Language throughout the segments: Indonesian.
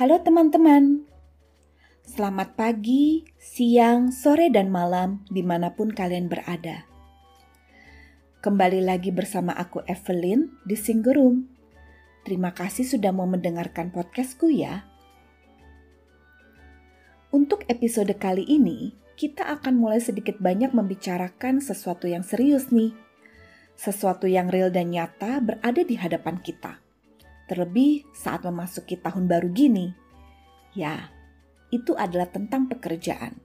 Halo teman-teman, selamat pagi, siang, sore, dan malam di mana pun kalian berada. Kembali lagi bersama aku Evelyn di Singgerum. Terima kasih sudah mau mendengarkan podcastku ya. Untuk episode kali ini, kita akan mulai sedikit banyak membicarakan sesuatu yang serius nih. Sesuatu yang real dan nyata berada di hadapan kita. Terlebih saat memasuki tahun baru gini. Ya, itu adalah tentang pekerjaan.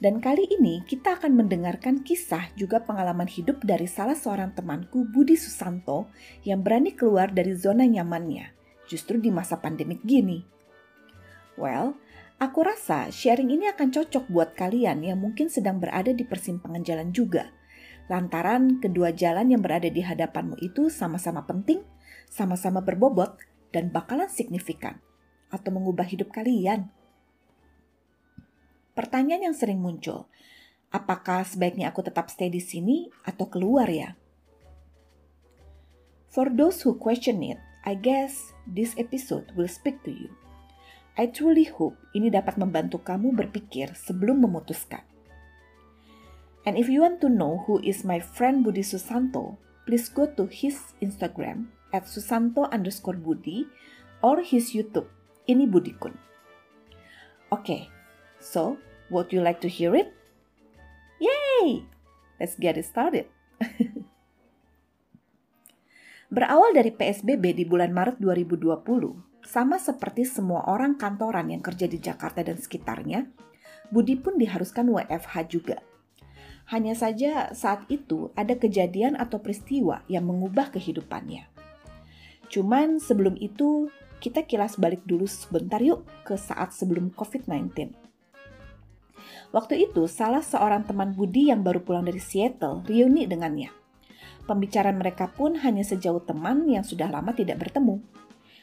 Dan kali ini kita akan mendengarkan kisah juga pengalaman hidup dari salah seorang temanku Budi Susanto yang berani keluar dari zona nyamannya justru di masa pandemik gini. Well, Aku rasa sharing ini akan cocok buat kalian yang mungkin sedang berada di persimpangan jalan juga. Lantaran kedua jalan yang berada di hadapanmu itu sama-sama penting, sama-sama berbobot, dan bakalan signifikan atau mengubah hidup kalian. Pertanyaan yang sering muncul, apakah sebaiknya aku tetap stay di sini atau keluar ya? For those who question it, I guess this episode will speak to you. I truly hope ini dapat membantu kamu berpikir sebelum memutuskan. And if you want to know who is my friend Budi Susanto, please go to his Instagram at susanto underscore budi or his YouTube, ini Budikun. Oke, okay, so would you like to hear it? Yay! Let's get it started. Berawal dari PSBB di bulan Maret 2020, sama seperti semua orang kantoran yang kerja di Jakarta dan sekitarnya, Budi pun diharuskan WFH juga. Hanya saja saat itu ada kejadian atau peristiwa yang mengubah kehidupannya. Cuman sebelum itu, kita kilas balik dulu sebentar yuk ke saat sebelum COVID-19. Waktu itu, salah seorang teman Budi yang baru pulang dari Seattle reuni dengannya. Pembicaraan mereka pun hanya sejauh teman yang sudah lama tidak bertemu.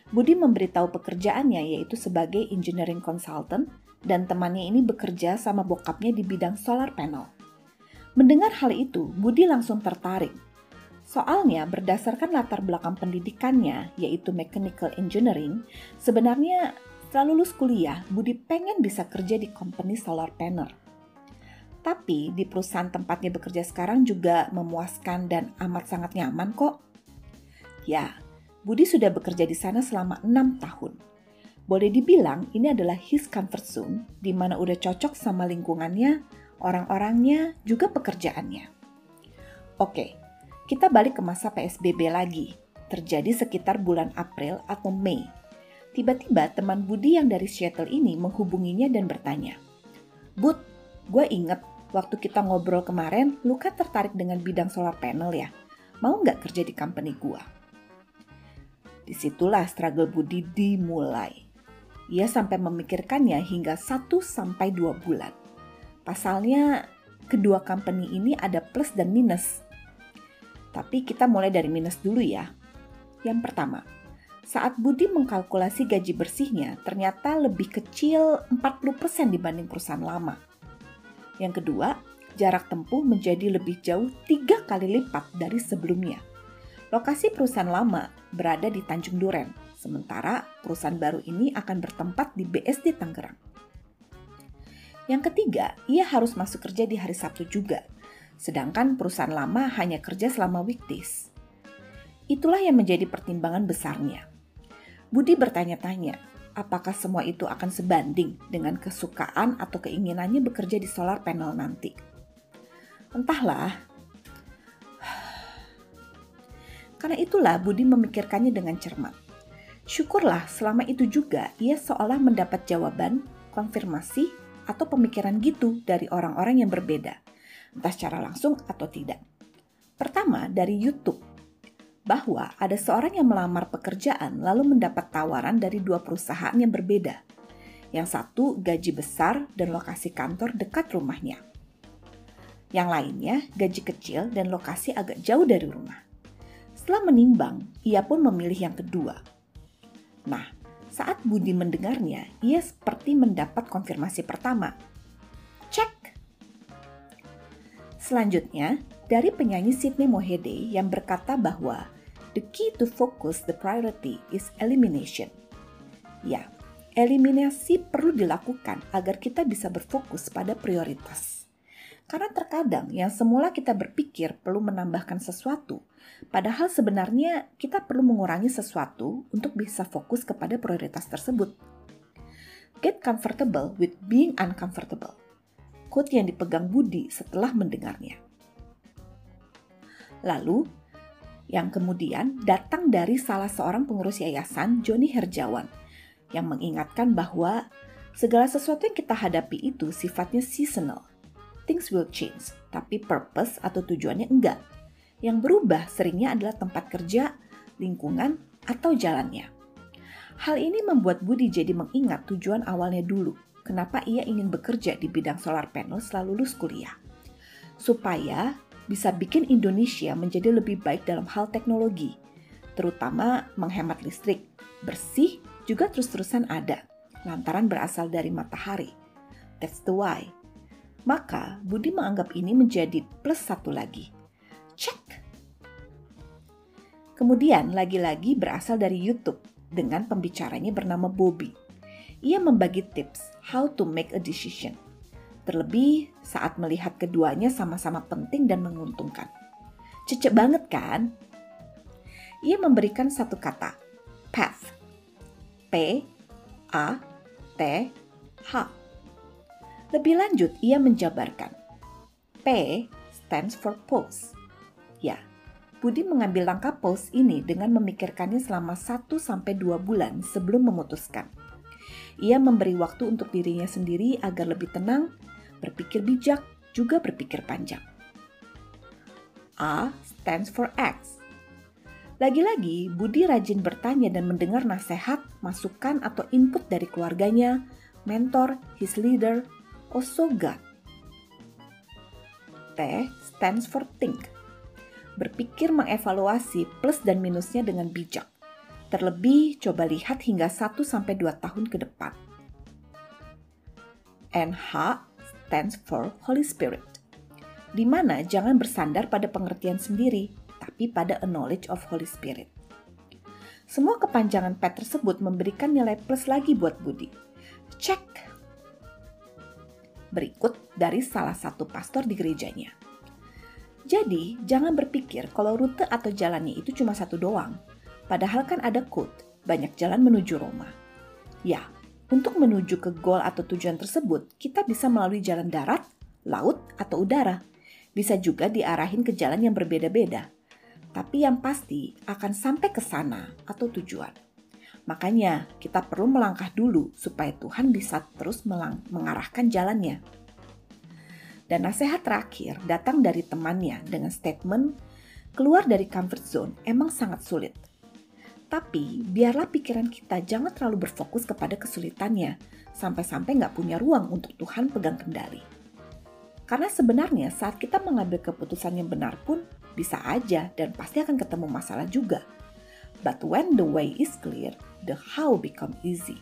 Budi memberitahu pekerjaannya yaitu sebagai engineering consultant dan temannya ini bekerja sama bokapnya di bidang solar panel. Mendengar hal itu, Budi langsung tertarik. Soalnya berdasarkan latar belakang pendidikannya yaitu mechanical engineering, sebenarnya setelah lulus kuliah, Budi pengen bisa kerja di company solar panel. Tapi di perusahaan tempatnya bekerja sekarang juga memuaskan dan amat sangat nyaman kok. Ya, Budi sudah bekerja di sana selama enam tahun. Boleh dibilang ini adalah his comfort zone, di mana udah cocok sama lingkungannya, orang-orangnya, juga pekerjaannya. Oke, kita balik ke masa PSBB lagi. Terjadi sekitar bulan April atau Mei. Tiba-tiba teman Budi yang dari Seattle ini menghubunginya dan bertanya, Bud, gue inget waktu kita ngobrol kemarin, lu kan tertarik dengan bidang solar panel ya? Mau nggak kerja di company gue? Di situlah struggle Budi dimulai. Ia sampai memikirkannya hingga 1 sampai 2 bulan. Pasalnya, kedua company ini ada plus dan minus. Tapi kita mulai dari minus dulu ya. Yang pertama, saat Budi mengkalkulasi gaji bersihnya ternyata lebih kecil 40% dibanding perusahaan lama. Yang kedua, jarak tempuh menjadi lebih jauh tiga kali lipat dari sebelumnya. Lokasi perusahaan lama berada di Tanjung Duren, sementara perusahaan baru ini akan bertempat di BSD Tangerang. Yang ketiga, ia harus masuk kerja di hari Sabtu juga, sedangkan perusahaan lama hanya kerja selama weekdays. Itulah yang menjadi pertimbangan besarnya. Budi bertanya-tanya, apakah semua itu akan sebanding dengan kesukaan atau keinginannya bekerja di solar panel nanti. Entahlah, Karena itulah Budi memikirkannya dengan cermat. Syukurlah selama itu juga ia seolah mendapat jawaban, konfirmasi, atau pemikiran gitu dari orang-orang yang berbeda, entah secara langsung atau tidak. Pertama, dari YouTube, bahwa ada seorang yang melamar pekerjaan lalu mendapat tawaran dari dua perusahaan yang berbeda. Yang satu gaji besar dan lokasi kantor dekat rumahnya. Yang lainnya gaji kecil dan lokasi agak jauh dari rumah. Setelah menimbang, ia pun memilih yang kedua. Nah, saat Budi mendengarnya, ia seperti mendapat konfirmasi pertama. Cek! Selanjutnya, dari penyanyi Sydney Mohede yang berkata bahwa the key to focus the priority is elimination. Ya, eliminasi perlu dilakukan agar kita bisa berfokus pada prioritas. Karena terkadang yang semula kita berpikir perlu menambahkan sesuatu, padahal sebenarnya kita perlu mengurangi sesuatu untuk bisa fokus kepada prioritas tersebut. Get comfortable with being uncomfortable. Quote yang dipegang Budi setelah mendengarnya. Lalu, yang kemudian datang dari salah seorang pengurus yayasan, Joni Herjawan, yang mengingatkan bahwa segala sesuatu yang kita hadapi itu sifatnya seasonal. Things will change, tapi purpose atau tujuannya enggak. Yang berubah seringnya adalah tempat kerja, lingkungan, atau jalannya. Hal ini membuat Budi jadi mengingat tujuan awalnya dulu, kenapa ia ingin bekerja di bidang solar panel setelah lulus kuliah. Supaya bisa bikin Indonesia menjadi lebih baik dalam hal teknologi, terutama menghemat listrik, bersih, juga terus-terusan ada, lantaran berasal dari matahari. That's the why. Maka Budi menganggap ini menjadi plus satu lagi. Cek. Kemudian lagi-lagi berasal dari YouTube dengan pembicaranya bernama Bobby. Ia membagi tips how to make a decision. Terlebih saat melihat keduanya sama-sama penting dan menguntungkan. Cecek banget kan? Ia memberikan satu kata, path P A T H. Lebih lanjut, ia menjabarkan. P stands for pause. Ya, Budi mengambil langkah pause ini dengan memikirkannya selama 1-2 bulan sebelum memutuskan. Ia memberi waktu untuk dirinya sendiri agar lebih tenang, berpikir bijak, juga berpikir panjang. A stands for X. Lagi-lagi, Budi rajin bertanya dan mendengar nasihat, masukan, atau input dari keluarganya, mentor, his leader, also God. T stands for think. Berpikir mengevaluasi plus dan minusnya dengan bijak. Terlebih, coba lihat hingga 1-2 tahun ke depan. NH stands for Holy Spirit. Di mana jangan bersandar pada pengertian sendiri, tapi pada a knowledge of Holy Spirit. Semua kepanjangan pet tersebut memberikan nilai plus lagi buat Budi. Cek. Berikut dari salah satu pastor di gerejanya. Jadi, jangan berpikir kalau rute atau jalannya itu cuma satu doang. Padahal kan ada quote, banyak jalan menuju Roma. Ya, untuk menuju ke goal atau tujuan tersebut, kita bisa melalui jalan darat, laut, atau udara. Bisa juga diarahin ke jalan yang berbeda-beda tapi yang pasti akan sampai ke sana atau tujuan. Makanya kita perlu melangkah dulu supaya Tuhan bisa terus mengarahkan jalannya. Dan nasihat terakhir datang dari temannya dengan statement, keluar dari comfort zone emang sangat sulit. Tapi biarlah pikiran kita jangan terlalu berfokus kepada kesulitannya, sampai-sampai nggak punya ruang untuk Tuhan pegang kendali. Karena sebenarnya saat kita mengambil keputusan yang benar pun bisa aja dan pasti akan ketemu masalah juga. But when the way is clear, the how become easy.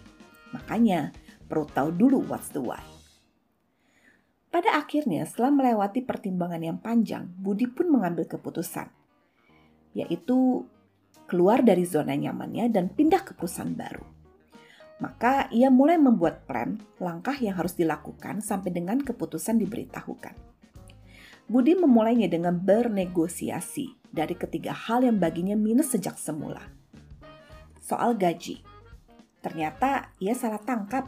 Makanya perlu tahu dulu what's the why. Pada akhirnya setelah melewati pertimbangan yang panjang, Budi pun mengambil keputusan. Yaitu keluar dari zona nyamannya dan pindah ke perusahaan baru. Maka ia mulai membuat plan langkah yang harus dilakukan sampai dengan keputusan diberitahukan. Budi memulainya dengan bernegosiasi dari ketiga hal yang baginya minus sejak semula. Soal gaji. Ternyata ia salah tangkap.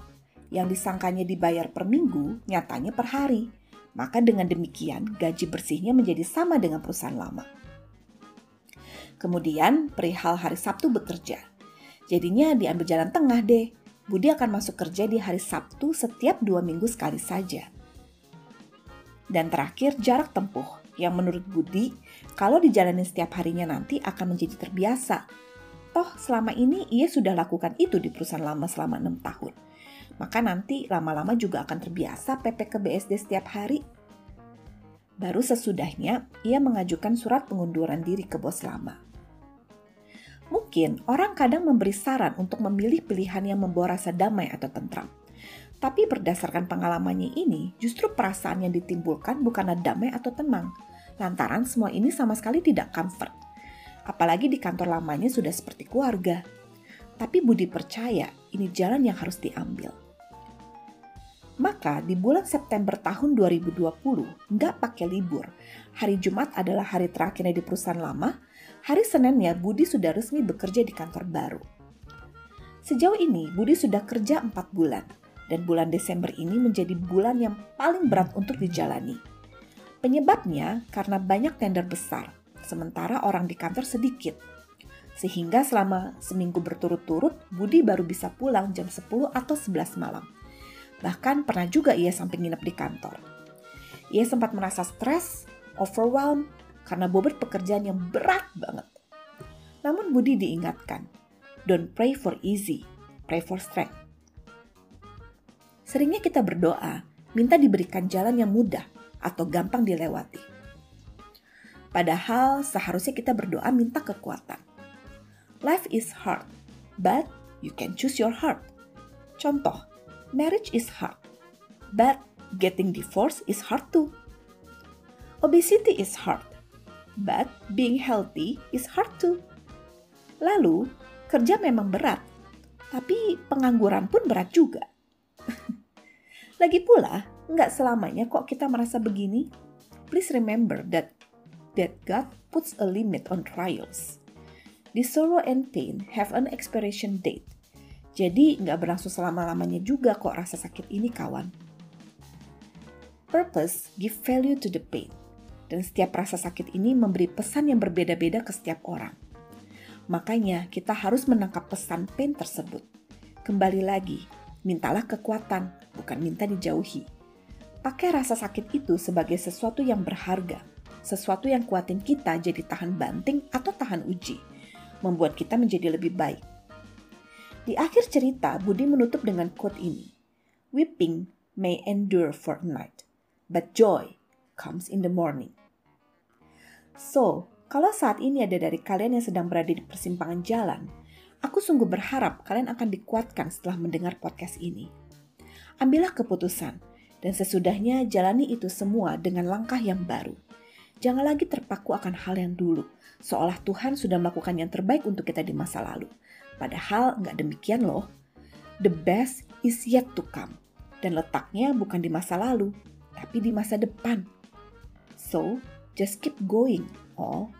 Yang disangkanya dibayar per minggu, nyatanya per hari. Maka dengan demikian gaji bersihnya menjadi sama dengan perusahaan lama. Kemudian perihal hari Sabtu bekerja. Jadinya diambil jalan tengah deh Budi akan masuk kerja di hari Sabtu setiap dua minggu sekali saja. Dan terakhir, jarak tempuh yang menurut Budi, kalau dijalani setiap harinya nanti akan menjadi terbiasa. Toh selama ini ia sudah lakukan itu di perusahaan lama selama enam tahun. Maka nanti lama-lama juga akan terbiasa PP ke BSD setiap hari. Baru sesudahnya, ia mengajukan surat pengunduran diri ke bos lama. Mungkin orang kadang memberi saran untuk memilih pilihan yang membawa rasa damai atau tentram. Tapi berdasarkan pengalamannya ini, justru perasaan yang ditimbulkan bukanlah damai atau tenang, lantaran semua ini sama sekali tidak comfort. Apalagi di kantor lamanya sudah seperti keluarga. Tapi Budi percaya ini jalan yang harus diambil. Maka di bulan September tahun 2020, nggak pakai libur. Hari Jumat adalah hari terakhirnya di perusahaan lama, hari Seninnya Budi sudah resmi bekerja di kantor baru. Sejauh ini Budi sudah kerja 4 bulan, dan bulan Desember ini menjadi bulan yang paling berat untuk dijalani. Penyebabnya karena banyak tender besar, sementara orang di kantor sedikit. Sehingga selama seminggu berturut-turut, Budi baru bisa pulang jam 10 atau 11 malam Bahkan pernah juga ia sampai nginep di kantor. Ia sempat merasa stres, overwhelmed, karena bobot pekerjaan yang berat banget. Namun Budi diingatkan, don't pray for easy, pray for strength. Seringnya kita berdoa, minta diberikan jalan yang mudah atau gampang dilewati. Padahal seharusnya kita berdoa minta kekuatan. Life is hard, but you can choose your heart. Contoh, marriage is hard, but getting divorced is hard too. Obesity is hard, but being healthy is hard too. Lalu, kerja memang berat, tapi pengangguran pun berat juga. Lagi pula, nggak selamanya kok kita merasa begini. Please remember that that God puts a limit on trials. The sorrow and pain have an expiration date jadi nggak berlangsung selama-lamanya juga kok rasa sakit ini kawan. Purpose give value to the pain. Dan setiap rasa sakit ini memberi pesan yang berbeda-beda ke setiap orang. Makanya kita harus menangkap pesan pain tersebut. Kembali lagi, mintalah kekuatan, bukan minta dijauhi. Pakai rasa sakit itu sebagai sesuatu yang berharga, sesuatu yang kuatin kita jadi tahan banting atau tahan uji, membuat kita menjadi lebih baik di akhir cerita, Budi menutup dengan quote ini. Weeping may endure for a night, but joy comes in the morning. So, kalau saat ini ada dari kalian yang sedang berada di persimpangan jalan, aku sungguh berharap kalian akan dikuatkan setelah mendengar podcast ini. Ambillah keputusan, dan sesudahnya jalani itu semua dengan langkah yang baru. Jangan lagi terpaku akan hal yang dulu, seolah Tuhan sudah melakukan yang terbaik untuk kita di masa lalu. Padahal nggak demikian loh. The best is yet to come. Dan letaknya bukan di masa lalu, tapi di masa depan. So, just keep going, all.